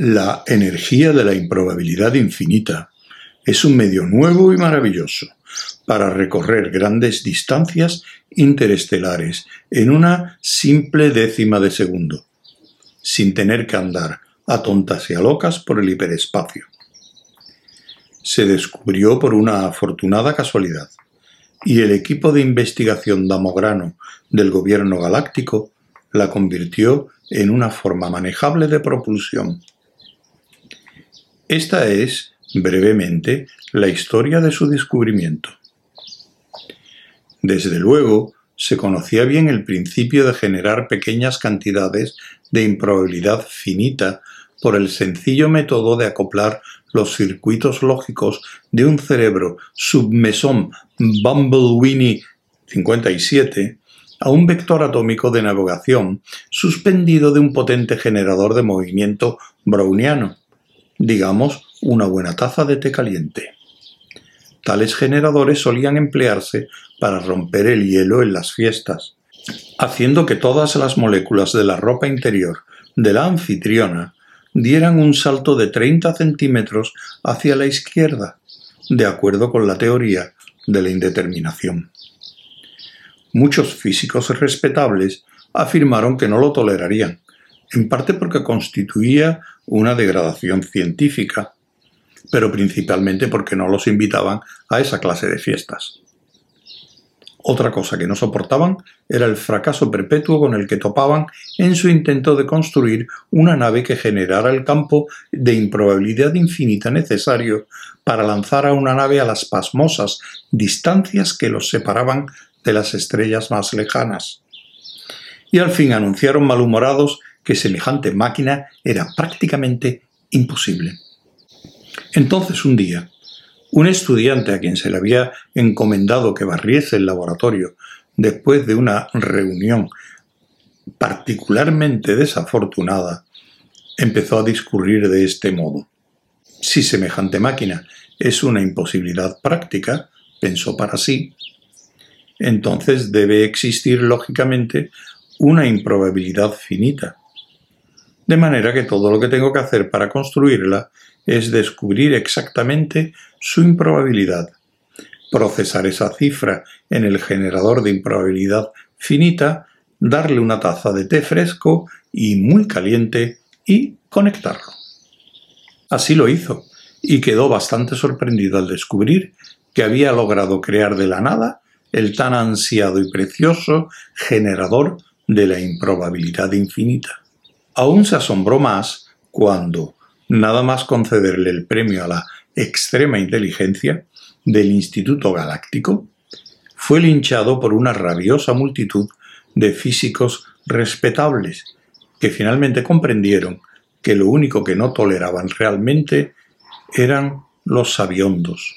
La energía de la improbabilidad infinita es un medio nuevo y maravilloso para recorrer grandes distancias interestelares en una simple décima de segundo, sin tener que andar a tontas y a locas por el hiperespacio. Se descubrió por una afortunada casualidad, y el equipo de investigación Damograno del gobierno galáctico la convirtió en una forma manejable de propulsión. Esta es, brevemente, la historia de su descubrimiento. Desde luego, se conocía bien el principio de generar pequeñas cantidades de improbabilidad finita por el sencillo método de acoplar los circuitos lógicos de un cerebro submesón Bumblewinnie 57 a un vector atómico de navegación suspendido de un potente generador de movimiento browniano, digamos una buena taza de té caliente. Tales generadores solían emplearse para romper el hielo en las fiestas, haciendo que todas las moléculas de la ropa interior de la anfitriona dieran un salto de 30 centímetros hacia la izquierda, de acuerdo con la teoría de la indeterminación. Muchos físicos respetables afirmaron que no lo tolerarían, en parte porque constituía una degradación científica, pero principalmente porque no los invitaban a esa clase de fiestas. Otra cosa que no soportaban era el fracaso perpetuo con el que topaban en su intento de construir una nave que generara el campo de improbabilidad infinita necesario para lanzar a una nave a las pasmosas distancias que los separaban de las estrellas más lejanas. Y al fin anunciaron malhumorados que semejante máquina era prácticamente imposible. Entonces un día, un estudiante a quien se le había encomendado que barriese el laboratorio después de una reunión particularmente desafortunada, empezó a discurrir de este modo. Si semejante máquina es una imposibilidad práctica, pensó para sí, entonces debe existir lógicamente una improbabilidad finita. De manera que todo lo que tengo que hacer para construirla es descubrir exactamente su improbabilidad, procesar esa cifra en el generador de improbabilidad finita, darle una taza de té fresco y muy caliente y conectarlo. Así lo hizo, y quedó bastante sorprendido al descubrir que había logrado crear de la nada el tan ansiado y precioso generador de la improbabilidad infinita. Aún se asombró más cuando, nada más concederle el premio a la extrema inteligencia del Instituto Galáctico, fue linchado por una rabiosa multitud de físicos respetables que finalmente comprendieron que lo único que no toleraban realmente eran los sabiondos.